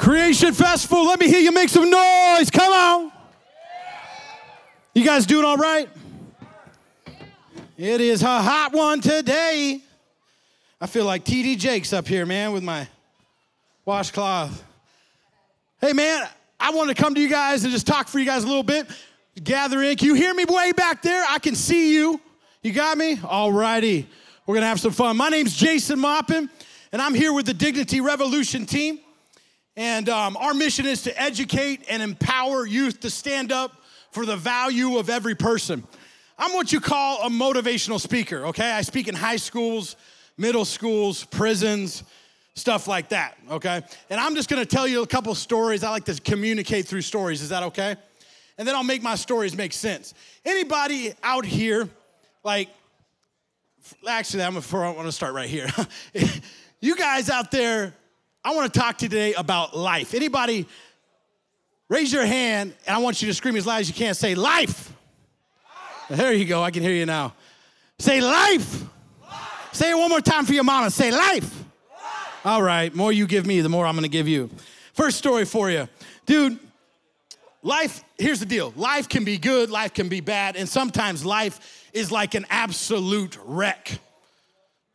Creation Festival, let me hear you make some noise. Come on. You guys doing all right? It is a hot one today. I feel like TD Jakes up here, man, with my washcloth. Hey, man, I want to come to you guys and just talk for you guys a little bit. Gather in. Can you hear me way back there? I can see you. You got me? All righty. We're going to have some fun. My name's Jason Maupin, and I'm here with the Dignity Revolution team. And um, our mission is to educate and empower youth to stand up for the value of every person. I'm what you call a motivational speaker, okay? I speak in high schools, middle schools, prisons, stuff like that, okay? And I'm just gonna tell you a couple stories. I like to communicate through stories. Is that okay? And then I'll make my stories make sense. Anybody out here, like, actually, I'm before I want to start right here. you guys out there, I want to talk to you today about life. Anybody, raise your hand, and I want you to scream as loud as you can. Say life. There you go. I can hear you now. Say life. life. Say it one more time for your mama. Say life. life. All right. More you give me, the more I'm going to give you. First story for you, dude. Life. Here's the deal. Life can be good. Life can be bad, and sometimes life is like an absolute wreck.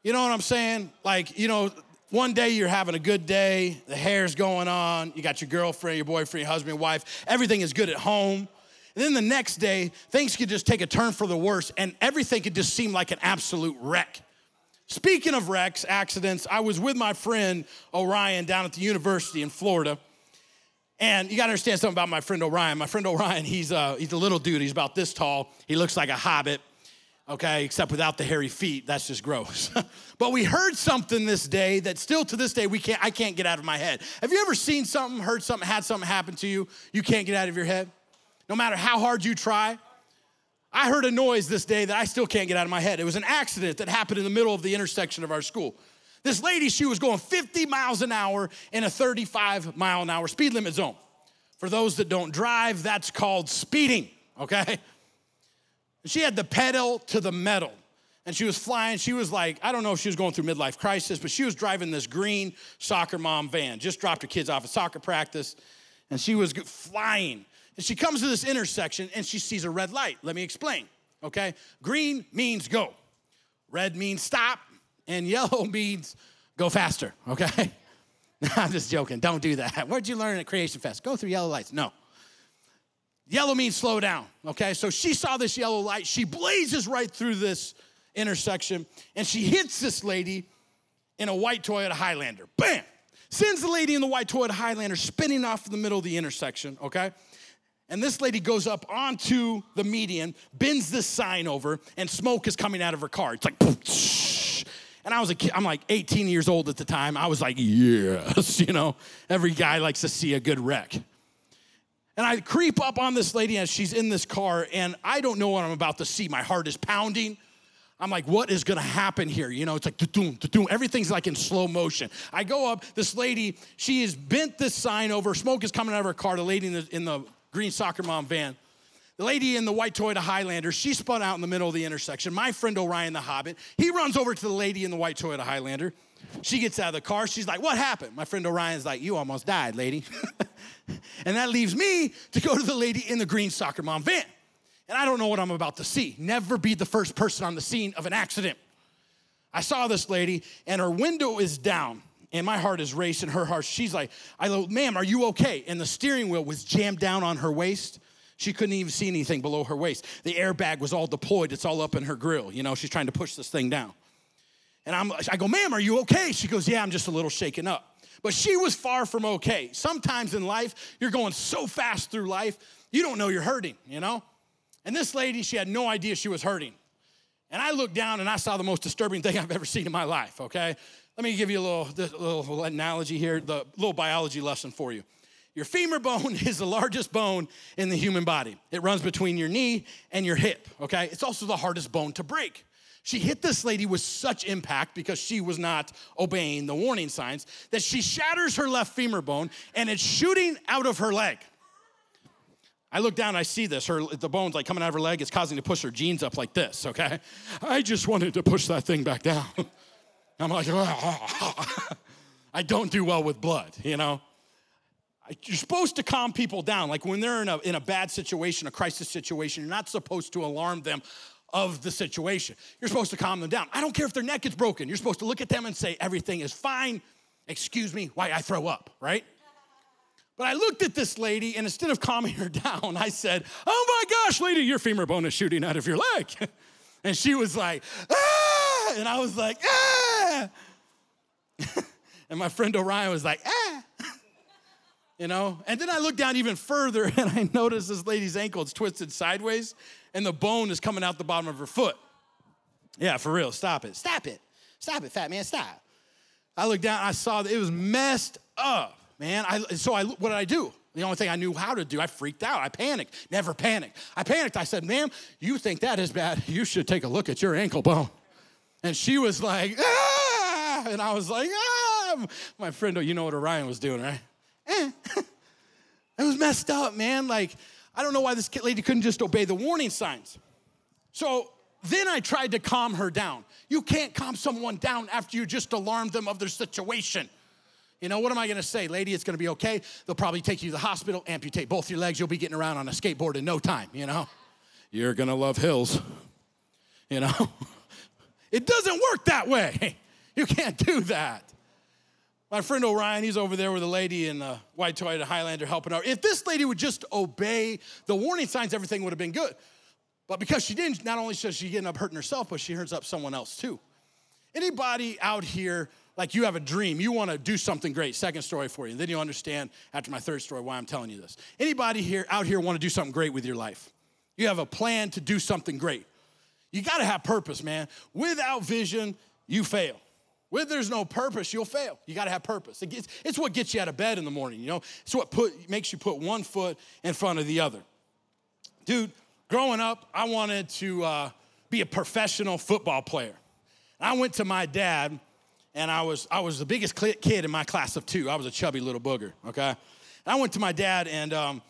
You know what I'm saying? Like, you know, one day you're having a good day, the hair's going on, you got your girlfriend, your boyfriend, your husband, your wife, everything is good at home. And then the next day, things could just take a turn for the worse, and everything could just seem like an absolute wreck. Speaking of wrecks, accidents, I was with my friend Orion down at the university in Florida. And you gotta understand something about my friend Orion. My friend Orion, he's, uh, he's a little dude, he's about this tall. He looks like a hobbit, okay, except without the hairy feet. That's just gross. but we heard something this day that still to this day we can't, I can't get out of my head. Have you ever seen something, heard something, had something happen to you, you can't get out of your head? no matter how hard you try. I heard a noise this day that I still can't get out of my head. It was an accident that happened in the middle of the intersection of our school. This lady, she was going 50 miles an hour in a 35 mile an hour speed limit zone. For those that don't drive, that's called speeding, okay? She had the pedal to the metal. And she was flying. She was like, I don't know if she was going through midlife crisis, but she was driving this green soccer mom van. Just dropped her kids off at soccer practice, and she was flying. And she comes to this intersection and she sees a red light. Let me explain, okay? Green means go, red means stop, and yellow means go faster, okay? I'm just joking. Don't do that. Where'd you learn at Creation Fest? Go through yellow lights. No. Yellow means slow down, okay? So she saw this yellow light. She blazes right through this intersection and she hits this lady in a white Toyota Highlander. Bam! Sends the lady in the white Toyota Highlander spinning off in the middle of the intersection, okay? And this lady goes up onto the median, bends this sign over, and smoke is coming out of her car. It's like, and I was a kid, I'm like 18 years old at the time. I was like, yes, you know, every guy likes to see a good wreck. And I creep up on this lady as she's in this car, and I don't know what I'm about to see. My heart is pounding. I'm like, what is gonna happen here? You know, it's like, da-doom, da-doom. everything's like in slow motion. I go up, this lady, she has bent this sign over, smoke is coming out of her car, the lady in the, in the green soccer mom van. The lady in the white Toyota Highlander, she spun out in the middle of the intersection. My friend Orion the Hobbit, he runs over to the lady in the white Toyota Highlander. She gets out of the car. She's like, What happened? My friend Orion's like, You almost died, lady. and that leaves me to go to the lady in the green soccer mom van. And I don't know what I'm about to see. Never be the first person on the scene of an accident. I saw this lady, and her window is down and my heart is racing her heart she's like i go ma'am are you okay and the steering wheel was jammed down on her waist she couldn't even see anything below her waist the airbag was all deployed it's all up in her grill you know she's trying to push this thing down and I'm, i go ma'am are you okay she goes yeah i'm just a little shaken up but she was far from okay sometimes in life you're going so fast through life you don't know you're hurting you know and this lady she had no idea she was hurting and I looked down and I saw the most disturbing thing I've ever seen in my life, okay? Let me give you a little, little analogy here, the little biology lesson for you. Your femur bone is the largest bone in the human body. It runs between your knee and your hip, okay? It's also the hardest bone to break. She hit this lady with such impact because she was not obeying the warning signs that she shatters her left femur bone and it's shooting out of her leg. I look down, I see this. Her the bone's like coming out of her leg. It's causing to push her jeans up like this. Okay, I just wanted to push that thing back down. I'm like, I don't do well with blood, you know? you're supposed to calm people down. Like when they're in a, in a bad situation, a crisis situation, you're not supposed to alarm them of the situation. You're supposed to calm them down. I don't care if their neck is broken. You're supposed to look at them and say, everything is fine. Excuse me, why I throw up, right? But I looked at this lady, and instead of calming her down, I said, Oh my gosh, lady, your femur bone is shooting out of your leg. and she was like, Ah! And I was like, Ah! and my friend Orion was like, Ah! you know? And then I looked down even further, and I noticed this lady's ankle is twisted sideways, and the bone is coming out the bottom of her foot. Yeah, for real, stop it. Stop it. Stop it, fat man, stop. I looked down, I saw that it was messed up man. I, so I, what did I do? The only thing I knew how to do, I freaked out. I panicked. Never panicked. I panicked. I said, ma'am, you think that is bad? You should take a look at your ankle bone. And she was like, ah! And I was like, ah! My friend, you know what Orion was doing, right? Eh. it was messed up, man. Like, I don't know why this lady couldn't just obey the warning signs. So then I tried to calm her down. You can't calm someone down after you just alarmed them of their situation. You know, what am I gonna say? Lady, it's gonna be okay. They'll probably take you to the hospital, amputate both your legs. You'll be getting around on a skateboard in no time, you know? You're gonna love hills, you know? It doesn't work that way. You can't do that. My friend Orion, he's over there with a lady in a white Toyota Highlander helping her. If this lady would just obey the warning signs, everything would have been good. But because she didn't, not only does she end up hurting herself, but she hurts up someone else too. Anybody out here like you have a dream, you want to do something great. Second story for you. And then you'll understand after my third story why I'm telling you this. Anybody here out here want to do something great with your life? You have a plan to do something great. You got to have purpose, man. Without vision, you fail. Where there's no purpose, you'll fail. You got to have purpose. It gets, it's what gets you out of bed in the morning, you know? It's what put, makes you put one foot in front of the other. Dude, growing up, I wanted to uh, be a professional football player. I went to my dad and I was I was the biggest kid in my class of two. I was a chubby little booger. Okay, and I went to my dad and um,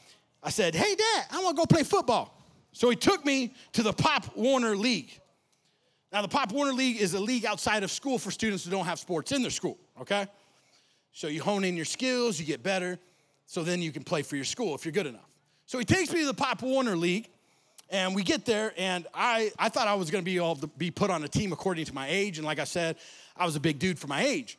I said, "Hey, Dad, I want to go play football." So he took me to the Pop Warner League. Now, the Pop Warner League is a league outside of school for students who don't have sports in their school. Okay, so you hone in your skills, you get better, so then you can play for your school if you're good enough. So he takes me to the Pop Warner League. And we get there, and I, I thought I was gonna be all be put on a team according to my age. And like I said, I was a big dude for my age.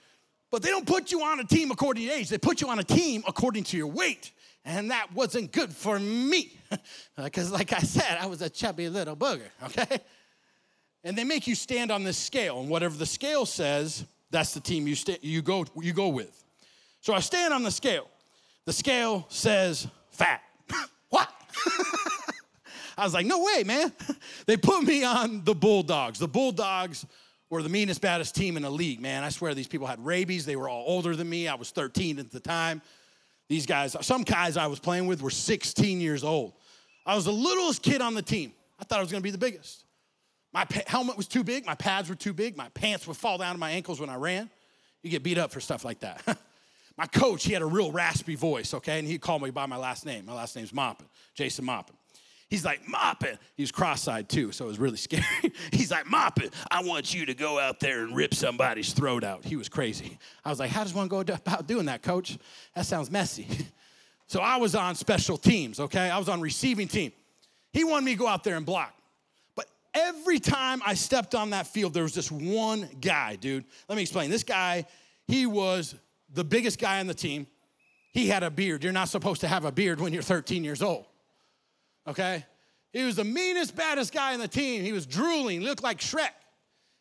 But they don't put you on a team according to age, they put you on a team according to your weight. And that wasn't good for me. Because, like I said, I was a chubby little booger, okay? And they make you stand on this scale, and whatever the scale says, that's the team you, st- you, go, you go with. So I stand on the scale. The scale says fat. what? I was like, no way, man. they put me on the Bulldogs. The Bulldogs were the meanest, baddest team in the league, man. I swear these people had rabies. They were all older than me. I was 13 at the time. These guys, some guys I was playing with were 16 years old. I was the littlest kid on the team. I thought I was gonna be the biggest. My pa- helmet was too big, my pads were too big, my pants would fall down to my ankles when I ran. You get beat up for stuff like that. my coach, he had a real raspy voice, okay, and he called me by my last name. My last name's Maupin, Jason Maupin. He's like, Maupin. He was cross eyed too, so it was really scary. He's like, Maupin. I want you to go out there and rip somebody's throat out. He was crazy. I was like, How does one go about doing that, coach? That sounds messy. So I was on special teams, okay? I was on receiving team. He wanted me to go out there and block. Every time I stepped on that field, there was this one guy, dude. Let me explain. This guy, he was the biggest guy on the team. He had a beard. You're not supposed to have a beard when you're 13 years old okay? He was the meanest, baddest guy on the team. He was drooling, looked like Shrek.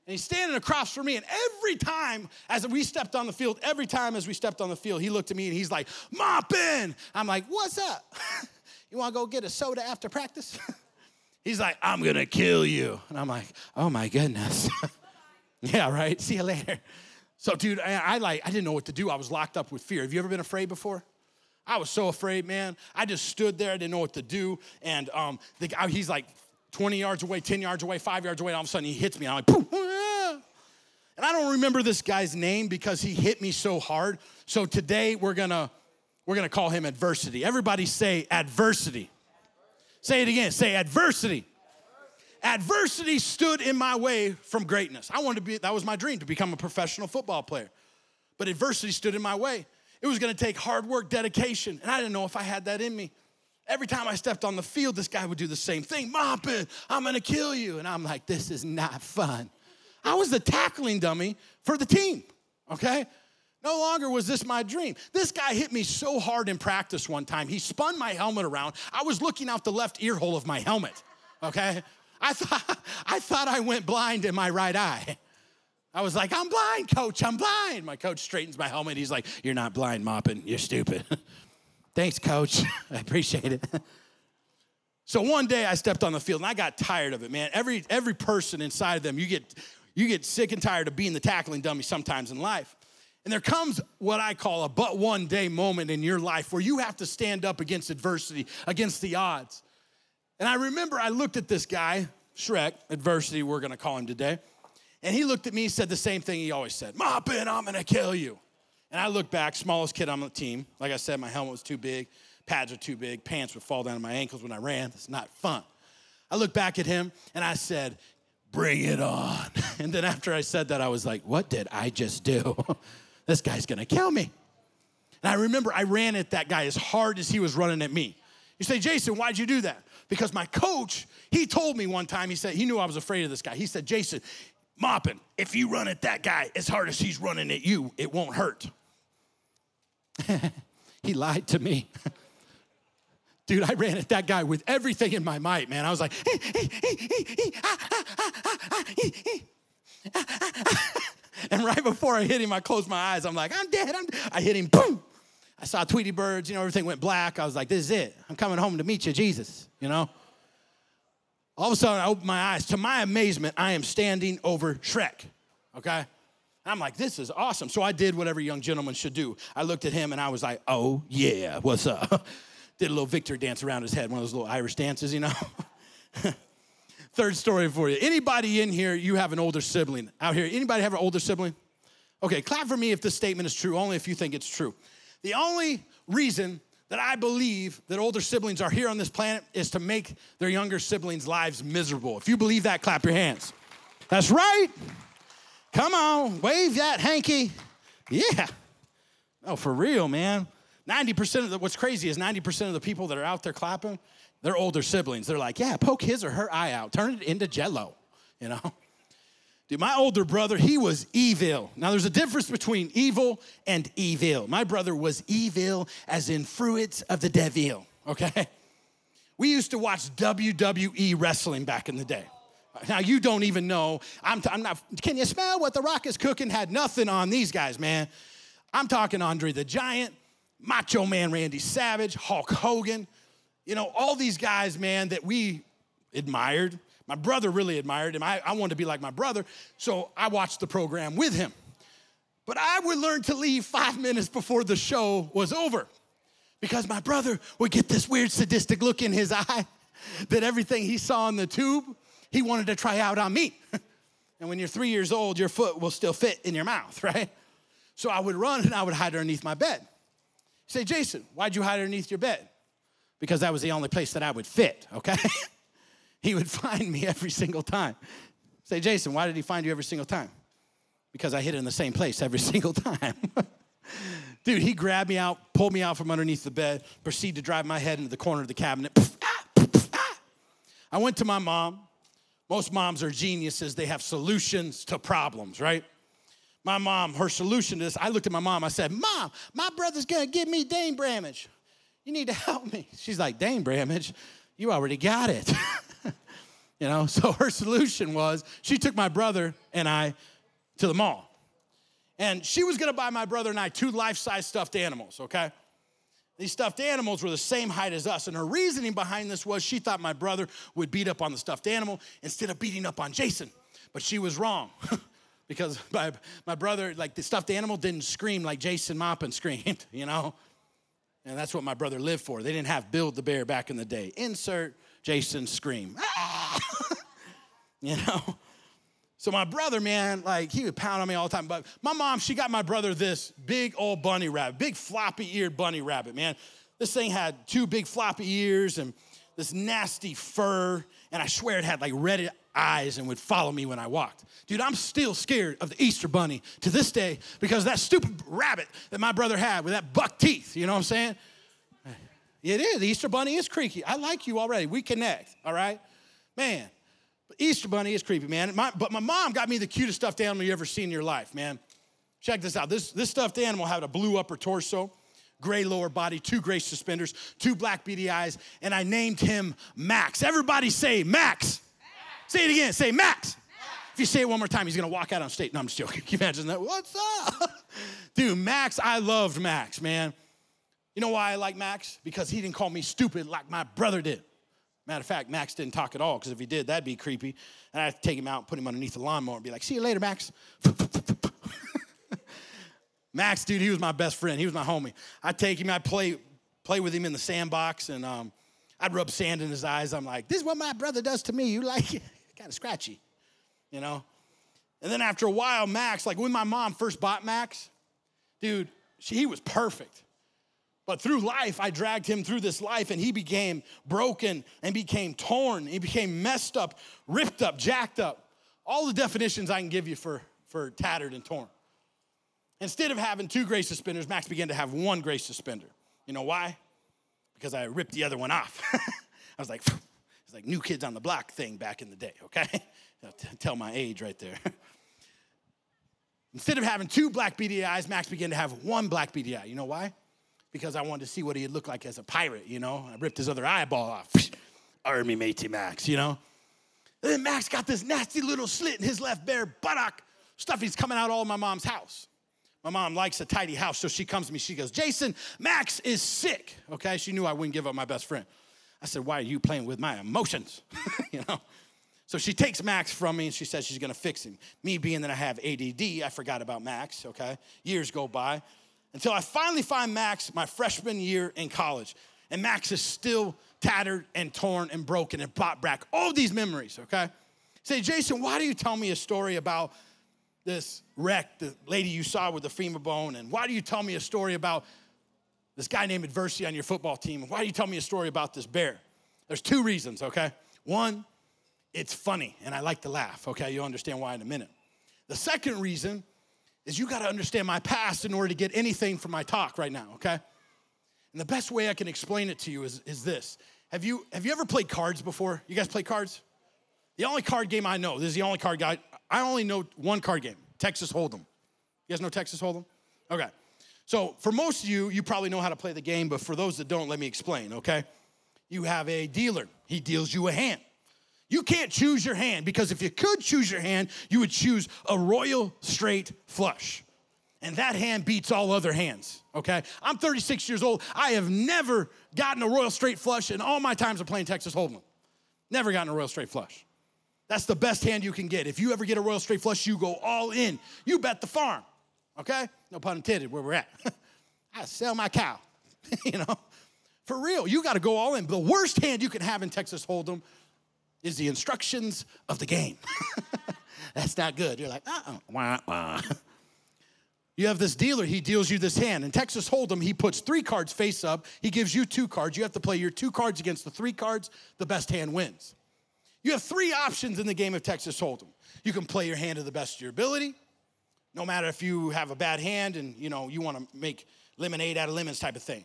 And he's standing across from me. And every time as we stepped on the field, every time as we stepped on the field, he looked at me and he's like, Maupin. I'm like, what's up? you wanna go get a soda after practice? he's like, I'm gonna kill you. And I'm like, oh my goodness. yeah, right. See you later. So, dude, I, I like, I didn't know what to do. I was locked up with fear. Have you ever been afraid before? I was so afraid, man. I just stood there, I didn't know what to do. And um, the guy, he's like 20 yards away, 10 yards away, five yards away. All of a sudden, he hits me. And I'm like, Poof, and I don't remember this guy's name because he hit me so hard. So today we're gonna we're gonna call him adversity. Everybody say adversity. Say it again. Say adversity. Adversity stood in my way from greatness. I wanted to be. That was my dream to become a professional football player. But adversity stood in my way. It was gonna take hard work, dedication, and I didn't know if I had that in me. Every time I stepped on the field, this guy would do the same thing Maupin, I'm gonna kill you. And I'm like, this is not fun. I was the tackling dummy for the team, okay? No longer was this my dream. This guy hit me so hard in practice one time. He spun my helmet around. I was looking out the left ear hole of my helmet, okay? I thought I thought I went blind in my right eye. I was like, I'm blind, coach, I'm blind. My coach straightens my helmet. He's like, You're not blind, Maupin, you're stupid. Thanks, coach. I appreciate it. So one day I stepped on the field and I got tired of it, man. Every every person inside of them, you get you get sick and tired of being the tackling dummy sometimes in life. And there comes what I call a but one day moment in your life where you have to stand up against adversity, against the odds. And I remember I looked at this guy, Shrek, adversity, we're gonna call him today. And he looked at me, said the same thing he always said Maupin, I'm gonna kill you. And I looked back, smallest kid on the team. Like I said, my helmet was too big, pads were too big, pants would fall down to my ankles when I ran. It's not fun. I looked back at him and I said, Bring it on. And then after I said that, I was like, What did I just do? this guy's gonna kill me. And I remember I ran at that guy as hard as he was running at me. You say, Jason, why'd you do that? Because my coach, he told me one time, he said, he knew I was afraid of this guy. He said, Jason, Maupin, if you run at that guy as hard as he's running at you, it won't hurt. he lied to me. Dude, I ran at that guy with everything in my might, man. I was like, and right before I hit him, I closed my eyes. I'm like, I'm dead. I'm dead. I hit him, boom. I saw Tweety birds, you know, everything went black. I was like, this is it. I'm coming home to meet you, Jesus, you know? All of a sudden, I opened my eyes. To my amazement, I am standing over Shrek, okay? I'm like, this is awesome. So I did what every young gentleman should do. I looked at him and I was like, oh, yeah, what's up? did a little victory dance around his head, one of those little Irish dances, you know? Third story for you. Anybody in here, you have an older sibling out here? Anybody have an older sibling? Okay, clap for me if this statement is true, only if you think it's true. The only reason that I believe that older siblings are here on this planet is to make their younger siblings' lives miserable. If you believe that, clap your hands. That's right. Come on, wave that hanky. Yeah. Oh, for real, man. 90% of the, what's crazy is 90% of the people that are out there clapping, they're older siblings. They're like, yeah, poke his or her eye out, turn it into jello, you know? Dude, my older brother, he was evil. Now, there's a difference between evil and evil. My brother was evil, as in fruits of the devil, okay? We used to watch WWE wrestling back in the day. Now, you don't even know. I'm, t- I'm not, can you smell what The Rock is cooking? Had nothing on these guys, man. I'm talking Andre the Giant, Macho Man Randy Savage, Hulk Hogan, you know, all these guys, man, that we admired. My brother really admired him. I, I wanted to be like my brother, so I watched the program with him. But I would learn to leave five minutes before the show was over because my brother would get this weird sadistic look in his eye that everything he saw in the tube, he wanted to try out on me. and when you're three years old, your foot will still fit in your mouth, right? So I would run and I would hide underneath my bed. say, Jason, why'd you hide underneath your bed? Because that was the only place that I would fit, okay? he would find me every single time. Say, Jason, why did he find you every single time? Because I hid in the same place every single time. Dude, he grabbed me out, pulled me out from underneath the bed, proceeded to drive my head into the corner of the cabinet. I went to my mom. Most moms are geniuses. They have solutions to problems, right? My mom, her solution to this, I looked at my mom, I said, Mom, my brother's gonna give me Dane Bramage. You need to help me. She's like, Dane Bramage, you already got it. you know, so her solution was she took my brother and I to the mall. And she was gonna buy my brother and I two life size stuffed animals, okay? These stuffed animals were the same height as us. And her reasoning behind this was she thought my brother would beat up on the stuffed animal instead of beating up on Jason. But she was wrong. because my, my brother, like the stuffed animal, didn't scream like Jason Maupin screamed, you know? And that's what my brother lived for. They didn't have Build the Bear back in the day. Insert Jason scream. you know? So my brother, man, like he would pound on me all the time. But my mom, she got my brother this big old bunny rabbit, big floppy eared bunny rabbit, man. This thing had two big floppy ears and this nasty fur, and I swear it had like red eyes and would follow me when I walked. Dude, I'm still scared of the Easter bunny to this day because that stupid rabbit that my brother had with that buck teeth, you know what I'm saying? It is. The Easter bunny is creaky. I like you already. We connect, all right? Man, Easter bunny is creepy, man. My, but my mom got me the cutest stuffed animal you ever seen in your life, man. Check this out. This, this stuffed animal had a blue upper torso, gray lower body, two gray suspenders, two black beady eyes, and I named him Max. Everybody say Max. Say it again. Say Max. Max. If you say it one more time, he's gonna walk out on stage. No, I'm just joking. Can you imagine that? What's up? Dude, Max, I loved Max, man. You know why I like Max? Because he didn't call me stupid like my brother did. Matter of fact, Max didn't talk at all, because if he did, that'd be creepy. And I'd take him out and put him underneath the lawnmower and be like, see you later, Max. Max, dude, he was my best friend. He was my homie. I'd take him, I'd play, play with him in the sandbox, and um, I'd rub sand in his eyes. I'm like, this is what my brother does to me. You like it? Kind of scratchy, you know? And then after a while, Max, like when my mom first bought Max, dude, she, he was perfect. But through life, I dragged him through this life, and he became broken and became torn. He became messed up, ripped up, jacked up. All the definitions I can give you for, for tattered and torn. Instead of having two gray suspenders, Max began to have one gray suspender. You know why? Because I ripped the other one off. I was like, like new kids on the block thing back in the day, okay? Tell my age right there. Instead of having two black beady eyes, Max began to have one black beady eye. You know why? Because I wanted to see what he'd look like as a pirate, you know? I ripped his other eyeball off. Army matey Max, you know? And then Max got this nasty little slit in his left bare buttock. Stuff he's coming out all my mom's house. My mom likes a tidy house, so she comes to me. She goes, Jason, Max is sick. Okay, she knew I wouldn't give up my best friend. I said, Why are you playing with my emotions? you know? So she takes Max from me and she says she's gonna fix him. Me being that I have ADD, I forgot about Max, okay? Years go by until I finally find Max my freshman year in college. And Max is still tattered and torn and broken and brought back all these memories, okay? Say, Jason, why do you tell me a story about this wreck, the lady you saw with the femur bone? And why do you tell me a story about this guy named Adversity on your football team? Why do you tell me a story about this bear? There's two reasons, okay? One, it's funny and I like to laugh, okay? You'll understand why in a minute. The second reason is you gotta understand my past in order to get anything from my talk right now, okay? And the best way I can explain it to you is, is this. Have you, have you ever played cards before? You guys play cards? The only card game I know, this is the only card guy, I only know one card game, Texas Hold'em. You guys know Texas Hold'em? Okay. So for most of you, you probably know how to play the game, but for those that don't, let me explain, okay? You have a dealer, he deals you a hand. You can't choose your hand because if you could choose your hand, you would choose a royal straight flush. And that hand beats all other hands, okay? I'm 36 years old. I have never gotten a royal straight flush in all my times of playing Texas Hold'em. Never gotten a royal straight flush. That's the best hand you can get. If you ever get a royal straight flush, you go all in. You bet the farm, okay? No pun intended, where we're at. I sell my cow, you know? For real, you gotta go all in. The worst hand you can have in Texas Hold'em is the instructions of the game. That's not good. You're like, uh-uh, wah, wah. You have this dealer, he deals you this hand. In Texas Hold'em, he puts three cards face up. He gives you two cards. You have to play your two cards against the three cards. The best hand wins. You have three options in the game of Texas Hold'em. You can play your hand to the best of your ability, no matter if you have a bad hand and you know you want to make lemonade out of lemons type of thing.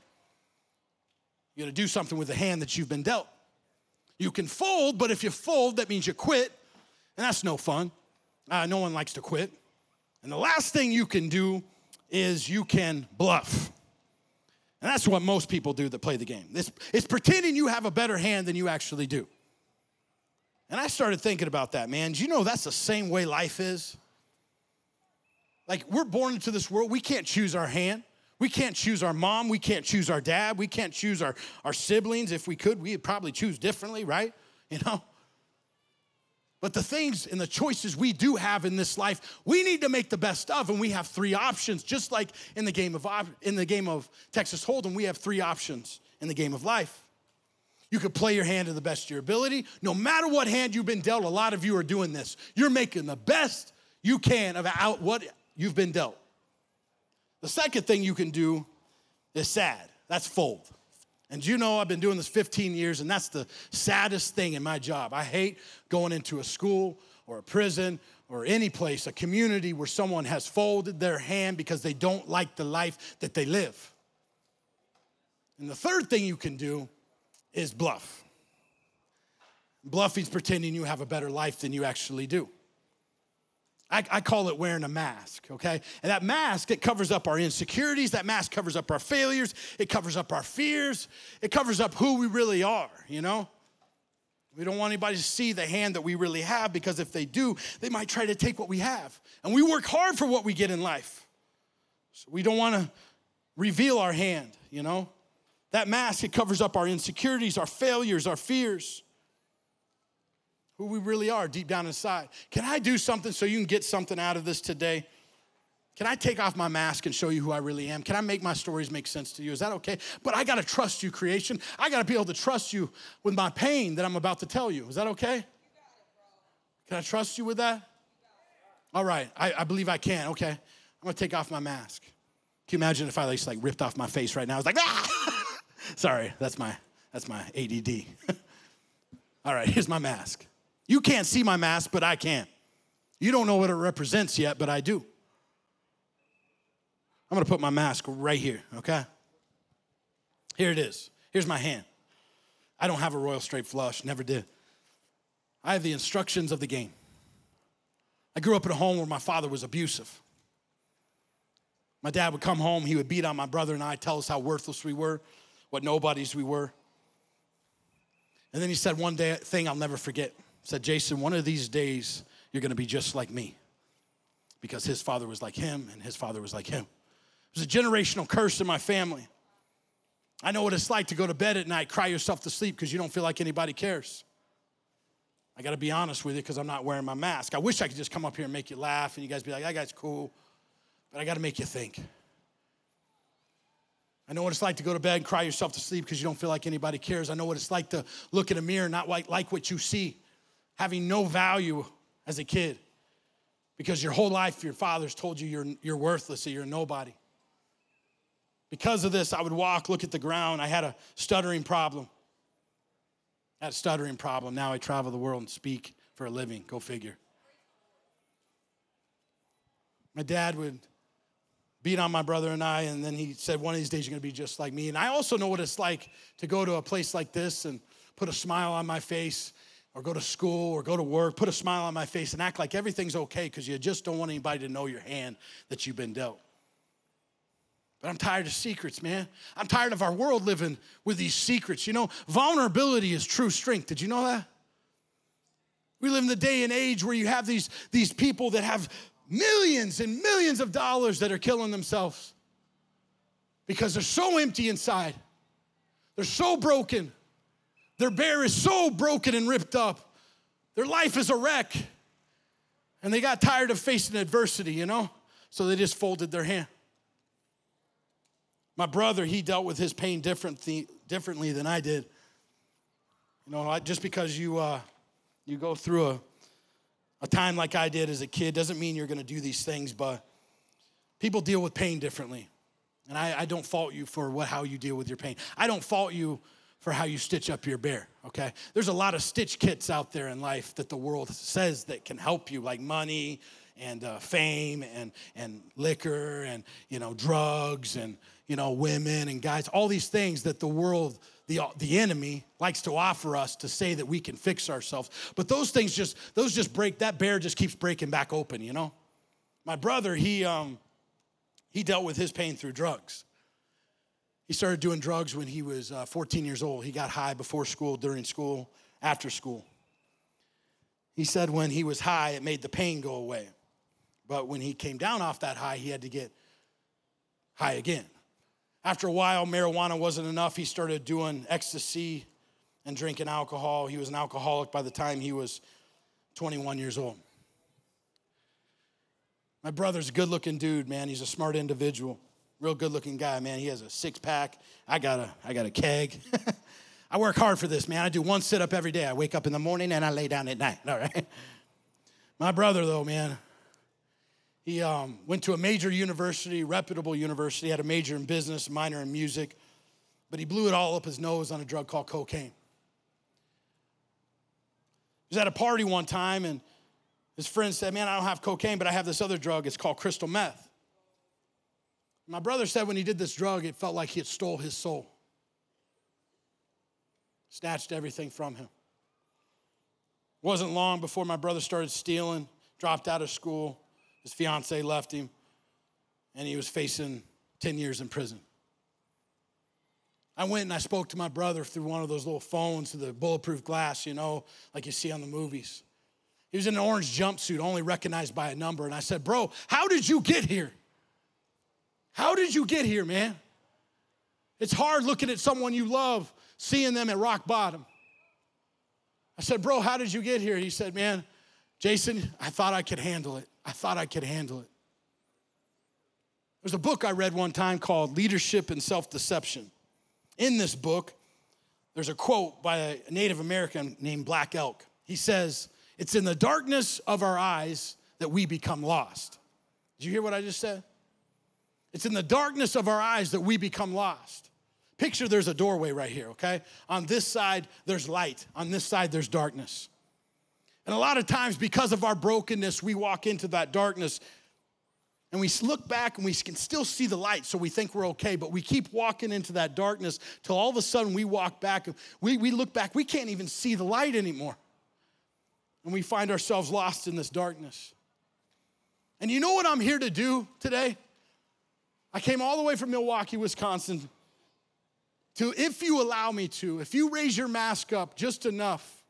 You're gonna do something with the hand that you've been dealt. You can fold, but if you fold, that means you quit, and that's no fun. Uh, no one likes to quit. And the last thing you can do is you can bluff. And that's what most people do that play the game. It's, it's pretending you have a better hand than you actually do. And I started thinking about that, man. Do you know that's the same way life is? Like, we're born into this world, we can't choose our hand. We can't choose our mom. We can't choose our dad. We can't choose our, our siblings. If we could, we'd probably choose differently, right? You know? But the things and the choices we do have in this life, we need to make the best of, and we have three options. Just like in the game of in the game of Texas Hold'em, we have three options in the game of life. You could play your hand to the best of your ability. No matter what hand you've been dealt, a lot of you are doing this. You're making the best you can of out what you've been dealt. The second thing you can do is sad. That's fold. And you know, I've been doing this 15 years, and that's the saddest thing in my job. I hate going into a school or a prison or any place, a community where someone has folded their hand because they don't like the life that they live. And the third thing you can do is bluff. Bluffing's pretending you have a better life than you actually do. I, I, call it wearing a mask, okay? And that mask, it covers up our insecurities. That mask covers up our failures. It covers up our fears. It covers up who we really are, you know? We don't want anybody to see the hand that we really have because if they do, they might try to take what we have. And we work hard for what we get in life. So we don't want to reveal our hand, you know? That mask, it covers up our insecurities, our failures, our fears who we really are deep down inside. Can I do something so you can get something out of this today? Can I take off my mask and show you who I really am? Can I make my stories make sense to you? Is that okay? But I gotta trust you, creation. I gotta be able to trust you with my pain that I'm about to tell you. Is that okay? Can I trust you with that? All right, I, I believe I can. Okay, I'm gonna take off my mask. Can you imagine if I just like ripped off my face right now? I was like, ah! Sorry, that's my that's my ADD. All right, here's my mask. You can't see my mask, but I can. You don't know what it represents yet, but I do. I'm gonna put my mask right here, okay? Here it is. Here's my hand. I don't have a royal straight flush, never did. I have the instructions of the game. I grew up in a home where my father was abusive. My dad would come home, he would beat on my brother and I, tell us how worthless we were, what nobodies we were. And then he said one day thing I'll never forget said, Jason, one of these days you're going to be just like me. Because his father was like him and his father was like him. It was a generational curse in my family. I know what it's like to go to bed at night, cry yourself to sleep because you don't feel like anybody cares. I got to be honest with you because I'm not wearing my mask. I wish I could just come up here and make you laugh and you guys be like, that guy's cool. But I got to make you think. I know what it's like to go to bed and cry yourself to sleep because you don't feel like anybody cares. I know what it's like to look in a mirror and not like what you see having no value as a kid because your whole life your father's told you you're, you're worthless or you're nobody. Because of this, I would walk, look at the ground. I had a stuttering problem. I had a stuttering problem. Now I travel the world and speak for a living. Go figure. My dad would beat on my brother and I, and then he said, One of these days you're gonna be just like me. And I also know what it's like to go to a place like this and put a smile on my face or go to school or go to work, put a smile on my face and act like everything's okay because you just don't want anybody to know your hand that you've been dealt. But I'm tired of secrets, man. I'm tired of our world living with these secrets. You know, vulnerability is true strength. Did you know that? We live in the day and age where you have these, these people that have millions and millions of dollars that are killing themselves because they're so empty inside. They're so broken. Their bear is so broken and ripped up. Their life is a wreck. And they got tired of facing adversity, you know? So they just folded their hand. My brother, he dealt with his pain differently, differently than I did. You know, just because you, uh, you go through a, a time like I did as a kid doesn't mean you're going to do these things, but people deal with pain differently. And I, I don't fault you for what, how you deal with your pain. I don't fault you for how you stitch up your bear, okay? There's a lot of stitch kits out there in life that the world says that can help you, like money and uh, fame and, and liquor and, you know, drugs and, you know, women and guys, all these things that the world, the, the enemy likes to offer us to say that we can fix ourselves. But those things just, those just break, that bear just keeps breaking back open, you know? My brother, he, um, he dealt with his pain through drugs. He started doing drugs when he was uh, 14 years old. He got high before school, during school, after school. He said when he was high, it made the pain go away. But when he came down off that high, he had to get high again. After a while, marijuana wasn't enough. He started doing ecstasy and drinking alcohol. He was an alcoholic by the time he was 21 years old. My brother's a good looking dude, man. He's a smart individual real good looking guy, man. He has a six pack. I got a, I got a keg. I work hard for this, man. I do one sit up every day. I wake up in the morning and I lay down at night, all right? My brother, though, man, he um, went to a major university, reputable university, had a major in business, minor in music, but he blew it all up his nose on a drug called cocaine. He was at a party one time and his friend said, Man, I don't have cocaine, but I have this other drug. It's called crystal meth. My brother said when he did this drug, it felt like he had stole his soul, snatched everything from him. It wasn't long before my brother started stealing, dropped out of school. His fiance left him, and he was facing 10 years in prison. I went and I spoke to my brother through one of those little phones through the bulletproof glass, you know, like you see on the movies. He was in an orange jumpsuit, only recognized by a number. And I said, Bro, how did you get here? How did you get here, man? It's hard looking at someone you love, seeing them at rock bottom. I said, Bro, how did you get here? He said, Man, Jason, I thought I could handle it. I thought I could handle it. There's a book I read one time called Leadership and Self Deception. In this book, there's a quote by a Native American named Black Elk. He says, It's in the darkness of our eyes that we become lost. Did you hear what I just said? It's in the darkness of our eyes that we become lost. Picture there's a doorway right here, okay? On this side, there's light. On this side, there's darkness. And a lot of times, because of our brokenness, we walk into that darkness and we look back and we can still see the light, so we think we're okay, but we keep walking into that darkness till all of a sudden we walk back and we, we look back, we can't even see the light anymore. And we find ourselves lost in this darkness. And you know what I'm here to do today? I came all the way from Milwaukee, Wisconsin, to, if you allow me to, if you raise your mask up just enough,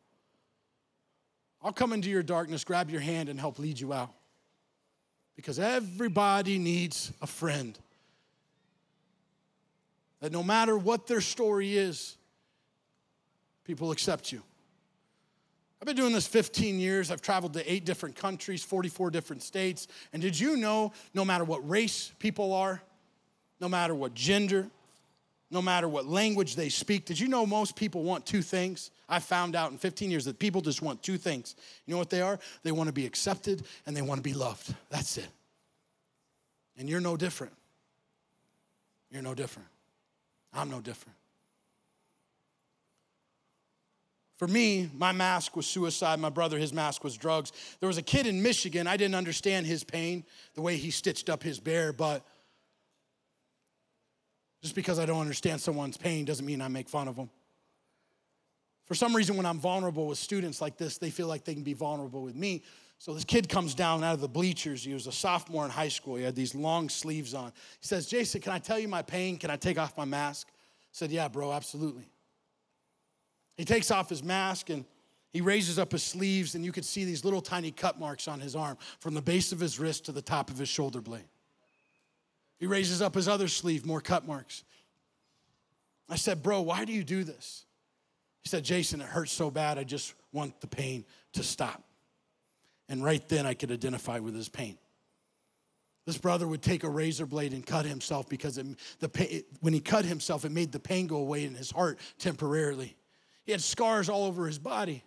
I'll come into your darkness, grab your hand, and help lead you out. Because everybody needs a friend. That no matter what their story is, people accept you. I've been doing this 15 years. I've traveled to eight different countries, 44 different states. And did you know no matter what race people are, no matter what gender, no matter what language they speak. Did you know most people want two things? I found out in 15 years that people just want two things. You know what they are? They want to be accepted and they want to be loved. That's it. And you're no different. You're no different. I'm no different. For me, my mask was suicide. My brother, his mask was drugs. There was a kid in Michigan. I didn't understand his pain, the way he stitched up his bear, but just because I don't understand someone's pain doesn't mean I make fun of them. For some reason, when I'm vulnerable with students like this, they feel like they can be vulnerable with me. So this kid comes down out of the bleachers. He was a sophomore in high school. He had these long sleeves on. He says, Jason, can I tell you my pain? Can I take off my mask? I said, Yeah, bro, absolutely. He takes off his mask and he raises up his sleeves, and you could see these little tiny cut marks on his arm from the base of his wrist to the top of his shoulder blade. He raises up his other sleeve, more cut marks. I said, Bro, why do you do this? He said, Jason, it hurts so bad, I just want the pain to stop. And right then I could identify with his pain. This brother would take a razor blade and cut himself because it, the when he cut himself, it made the pain go away in his heart temporarily. He had scars all over his body.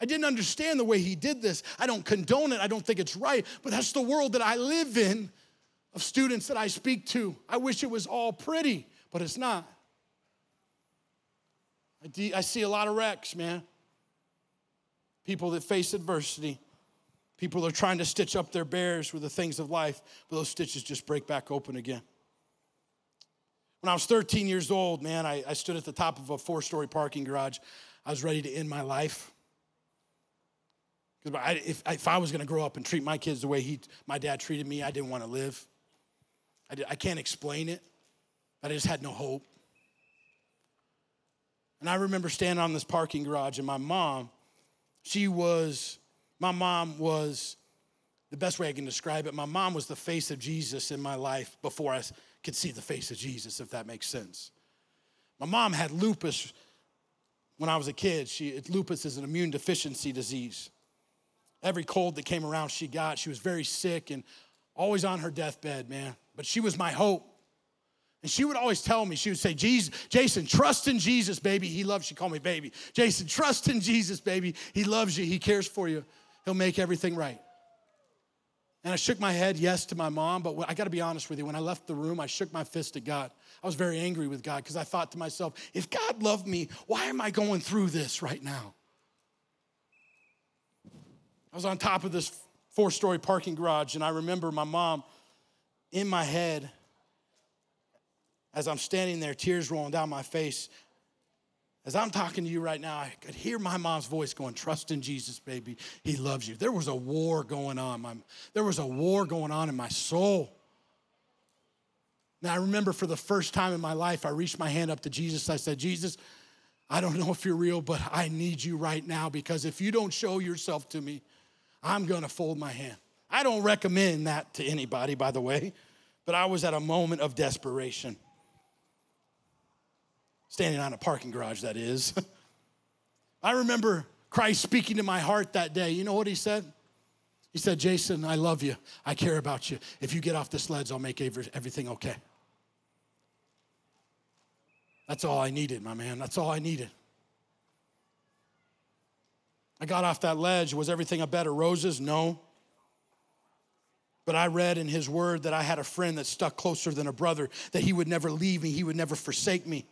I didn't understand the way he did this. I don't condone it. I don't think it's right, but that's the world that I live in of students that I speak to. I wish it was all pretty, but it's not. I, de- I see a lot of wrecks, man. People that face adversity. People are trying to stitch up their bears with the things of life, but those stitches just break back open again. When I was 13 years old, man, I, I stood at the top of a four story parking garage. I was ready to end my life. Because if, if I was going to grow up and treat my kids the way he, my dad treated me, I didn't want to live. I, did, I can't explain it, but I just had no hope. And I remember standing on this parking garage, and my mom, she was, my mom was, the best way I can describe it, my mom was the face of Jesus in my life before I could see the face of Jesus, if that makes sense. My mom had lupus when I was a kid. She, lupus is an immune deficiency disease. Every cold that came around, she got. She was very sick and always on her deathbed, man but she was my hope. And she would always tell me, she would say, Jason, trust in Jesus, baby. He loves you. Call me baby. Jason, trust in Jesus, baby. He loves you. He cares for you. He'll make everything right. And I shook my head yes to my mom, but I got to be honest with you. When I left the room, I shook my fist at God. I was very angry with God because I thought to myself, if God loved me, why am I going through this right now? I was on top of this four story parking garage, and I remember my mom in my head as I'm standing there, tears rolling down my face. As I'm talking to you right now, I could hear my mom's voice going, Trust in Jesus, baby. He loves you. There was a war going on. there was a war going on in my soul. Now, I remember for the first time in my life, I reached my hand up to Jesus. I said, Jesus, I don't know if you're real, but I need you right now because if you don't show yourself to me, I'm gonna fold my hand. I don't recommend that to anybody, by the way, but I was at a moment of desperation standing on a parking garage, that is. I remember Christ speaking to my heart that day. You know what he said? He said, Jason, I love you. I care about you. If you get off the sleds, I'll make everything okay. That's all I needed, my man. That's all I needed. I got off that ledge. Was everything a bed of roses? No. But I read in his word that I had a friend that stuck closer than a brother, that he would never leave me, he would never forsake me.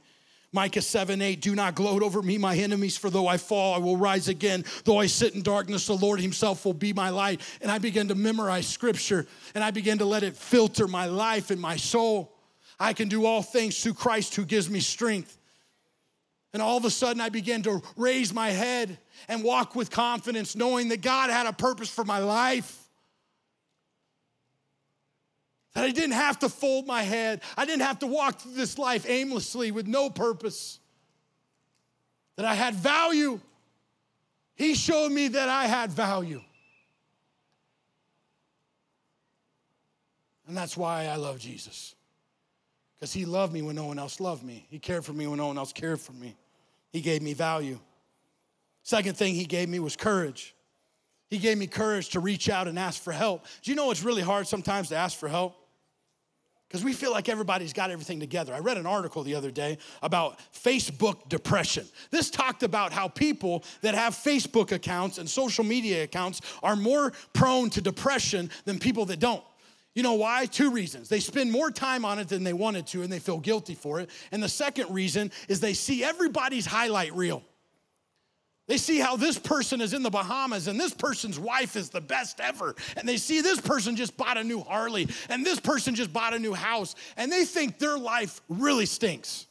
Micah 7 8, do not gloat over me, my enemies, for though I fall, I will rise again. Though I sit in darkness, the Lord Himself will be my light. And I began to memorize scripture and I began to let it filter my life and my soul. I can do all things through Christ who gives me strength. And all of a sudden, I began to raise my head and walk with confidence, knowing that God had a purpose for my life. That I didn't have to fold my head. I didn't have to walk through this life aimlessly with no purpose. That I had value. He showed me that I had value. And that's why I love Jesus. Because he loved me when no one else loved me. He cared for me when no one else cared for me. He gave me value. Second thing he gave me was courage. He gave me courage to reach out and ask for help. Do you know it's really hard sometimes to ask for help? Because we feel like everybody's got everything together. I read an article the other day about Facebook depression. This talked about how people that have Facebook accounts and social media accounts are more prone to depression than people that don't. You know why? Two reasons. They spend more time on it than they wanted to and they feel guilty for it. And the second reason is they see everybody's highlight reel. They see how this person is in the Bahamas and this person's wife is the best ever. And they see this person just bought a new Harley and this person just bought a new house. And they think their life really stinks.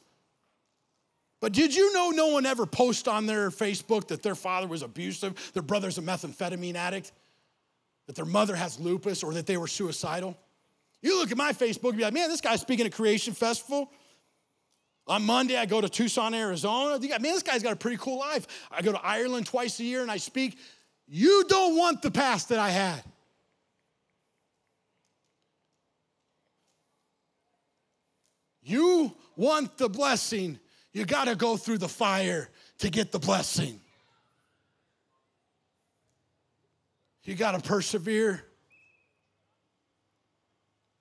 But did you know no one ever post on their Facebook that their father was abusive, their brother's a methamphetamine addict, that their mother has lupus, or that they were suicidal? You look at my Facebook and be like, man, this guy's speaking at Creation Festival. On Monday, I go to Tucson, Arizona. Man, this guy's got a pretty cool life. I go to Ireland twice a year and I speak. You don't want the past that I had. You want the blessing, you got to go through the fire to get the blessing. You got to persevere.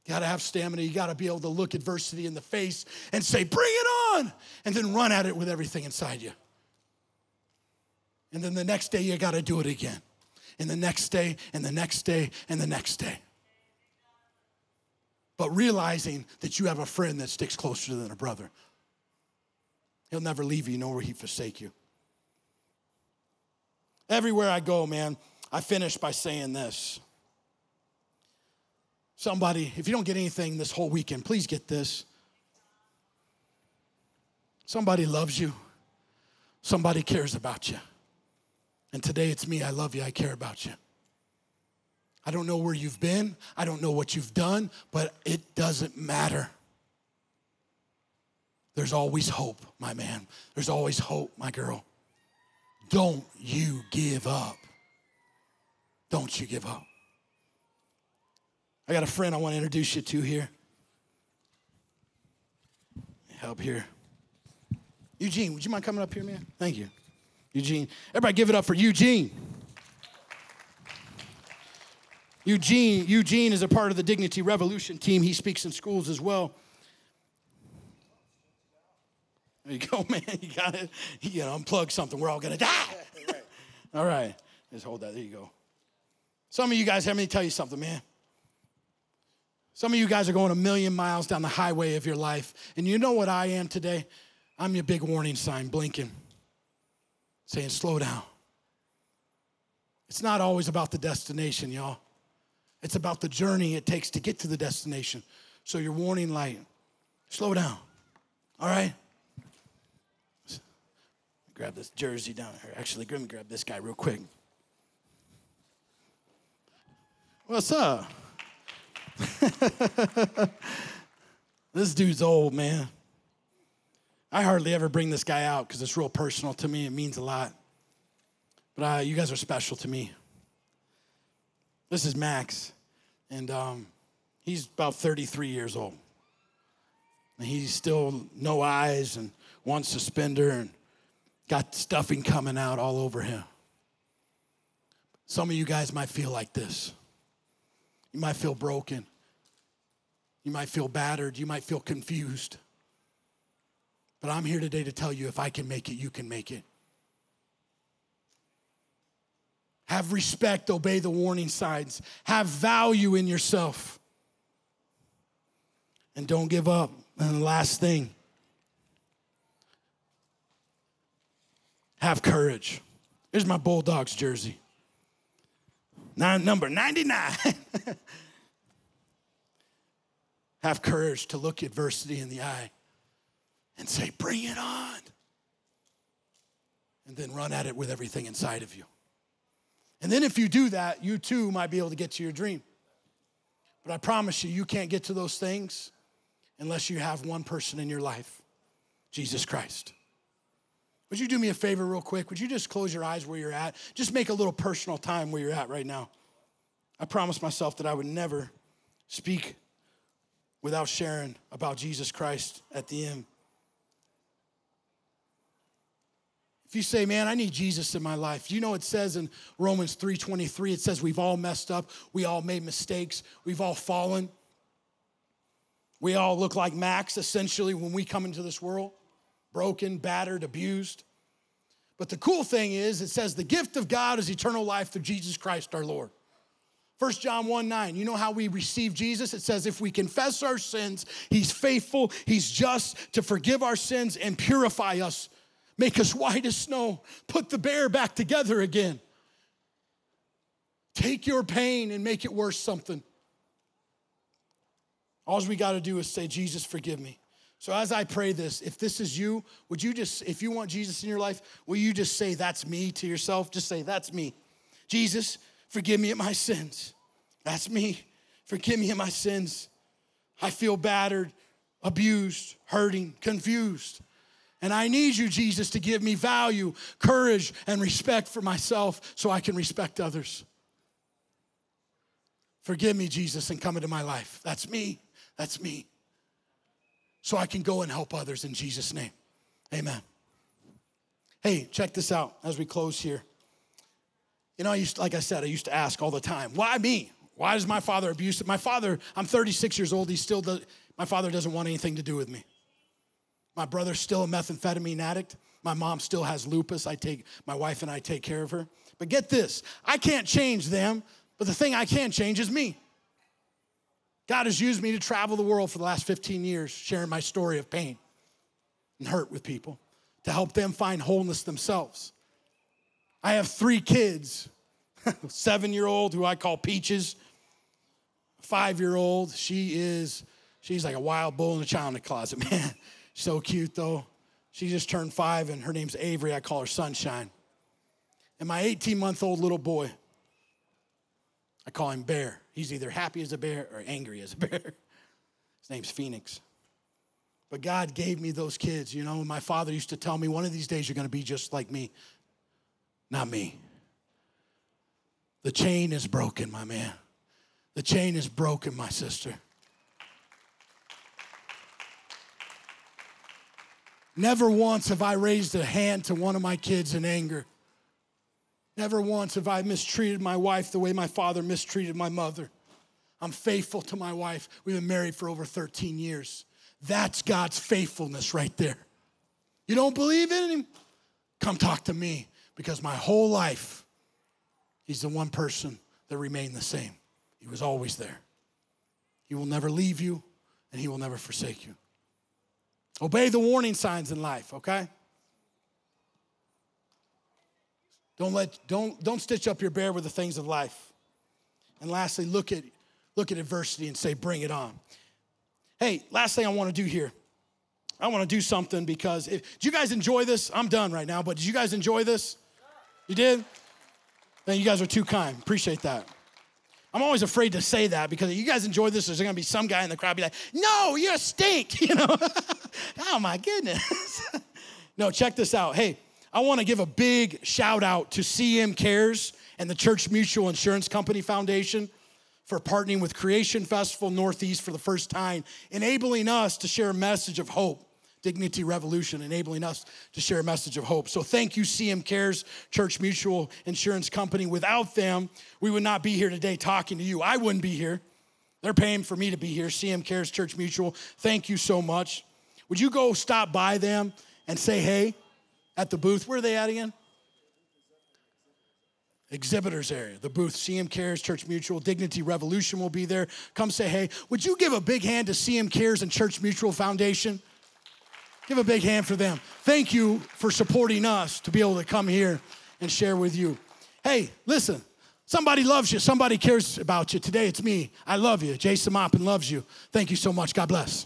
You got to have stamina. You got to be able to look adversity in the face and say, Bring it on! And then run at it with everything inside you. And then the next day, you got to do it again. And the next day, and the next day, and the next day. But realizing that you have a friend that sticks closer than a brother. He'll never leave you, nor will he forsake you. Everywhere I go, man, I finish by saying this. Somebody, if you don't get anything this whole weekend, please get this. Somebody loves you, somebody cares about you. And today it's me. I love you. I care about you. I don't know where you've been, I don't know what you've done, but it doesn't matter. There's always hope, my man. There's always hope, my girl. Don't you give up. Don't you give up. I got a friend I want to introduce you to here. Help here. Eugene, would you mind coming up here, man? Thank you. Eugene. Everybody give it up for Eugene. Eugene, Eugene is a part of the Dignity Revolution team. He speaks in schools as well. There you go, man. You got it. You know, unplug something. We're all gonna die. all right. Just hold that. There you go. Some of you guys, let me tell you something, man. Some of you guys are going a million miles down the highway of your life. And you know what I am today? I'm your big warning sign, blinking, saying, slow down. It's not always about the destination, y'all. It's about the journey it takes to get to the destination. So, your warning light, slow down. All right? Grab this jersey down here. Actually, let me grab this guy real quick. What's up? this dude's old, man. I hardly ever bring this guy out because it's real personal to me. It means a lot. But uh, you guys are special to me. This is Max, and um, he's about 33 years old. And he's still no eyes and one suspender and got stuffing coming out all over him. Some of you guys might feel like this. You might feel broken. You might feel battered. You might feel confused. But I'm here today to tell you if I can make it, you can make it. Have respect, obey the warning signs, have value in yourself. And don't give up. And the last thing, have courage. Here's my Bulldogs jersey. Nine, number 99. have courage to look adversity in the eye and say, Bring it on. And then run at it with everything inside of you. And then if you do that, you too might be able to get to your dream. But I promise you, you can't get to those things unless you have one person in your life Jesus Christ. Would you do me a favor, real quick? Would you just close your eyes where you're at? Just make a little personal time where you're at right now. I promised myself that I would never speak without sharing about Jesus Christ at the end. If you say, "Man, I need Jesus in my life." You know it says in Romans 3:23 it says we've all messed up, we all made mistakes, we've all fallen. We all look like Max essentially when we come into this world, broken, battered, abused. But the cool thing is it says the gift of God is eternal life through Jesus Christ our Lord. 1 John 1 9, you know how we receive Jesus? It says, if we confess our sins, he's faithful, he's just to forgive our sins and purify us make us white as snow, put the bear back together again. Take your pain and make it worth something. All we got to do is say, Jesus, forgive me. So as I pray this, if this is you, would you just, if you want Jesus in your life, will you just say, That's me to yourself? Just say, That's me. Jesus, forgive me of my sins. That's me. Forgive me of my sins. I feel battered, abused, hurting, confused. And I need you, Jesus, to give me value, courage, and respect for myself so I can respect others. Forgive me, Jesus, and come into my life. That's me. That's me. So I can go and help others in Jesus' name. Amen. Hey, check this out as we close here. You know, I used, like I said, I used to ask all the time, why me? Why does my father abuse it? My father, I'm 36 years old. He still does, my father doesn't want anything to do with me. My brother's still a methamphetamine addict. My mom still has lupus. I take my wife and I take care of her. But get this, I can't change them, but the thing I can change is me. God has used me to travel the world for the last 15 years, sharing my story of pain and hurt with people to help them find wholeness themselves. I have three kids seven year old, who I call Peaches, five year old, she is, she's like a wild bull in a china closet, man. So cute though. She just turned five and her name's Avery. I call her Sunshine. And my 18 month old little boy, I call him Bear. He's either happy as a bear or angry as a bear. His name's Phoenix. But God gave me those kids, you know. My father used to tell me, one of these days you're going to be just like me. Not me. The chain is broken, my man. The chain is broken, my sister. Never once have I raised a hand to one of my kids in anger. Never once have I mistreated my wife the way my father mistreated my mother. I'm faithful to my wife. We've been married for over 13 years. That's God's faithfulness right there. You don't believe in Him? Come talk to me because my whole life, He's the one person that remained the same. He was always there. He will never leave you, and He will never forsake you. Obey the warning signs in life, okay? Don't let don't don't stitch up your bear with the things of life. And lastly, look at look at adversity and say, bring it on. Hey, last thing I want to do here. I want to do something because if, do you guys enjoy this? I'm done right now, but did you guys enjoy this? You did? Then you guys are too kind. Appreciate that. I'm always afraid to say that because if you guys enjoy this, there's gonna be some guy in the crowd be like, no, you're a stink, you know? oh my goodness. no, check this out. Hey, I wanna give a big shout out to CM Cares and the Church Mutual Insurance Company Foundation for partnering with Creation Festival Northeast for the first time, enabling us to share a message of hope Dignity Revolution, enabling us to share a message of hope. So thank you, CM Cares, Church Mutual Insurance Company. Without them, we would not be here today talking to you. I wouldn't be here. They're paying for me to be here. CM Cares, Church Mutual, thank you so much. Would you go stop by them and say hey at the booth? Where are they at again? exhibitors area, the booth, CM Cares, Church Mutual, Dignity Revolution will be there. Come say hey. Would you give a big hand to CM Cares and Church Mutual Foundation? Give a big hand for them. Thank you for supporting us to be able to come here and share with you. Hey, listen, somebody loves you, somebody cares about you. Today it's me. I love you. Jason Maupin loves you. Thank you so much. God bless.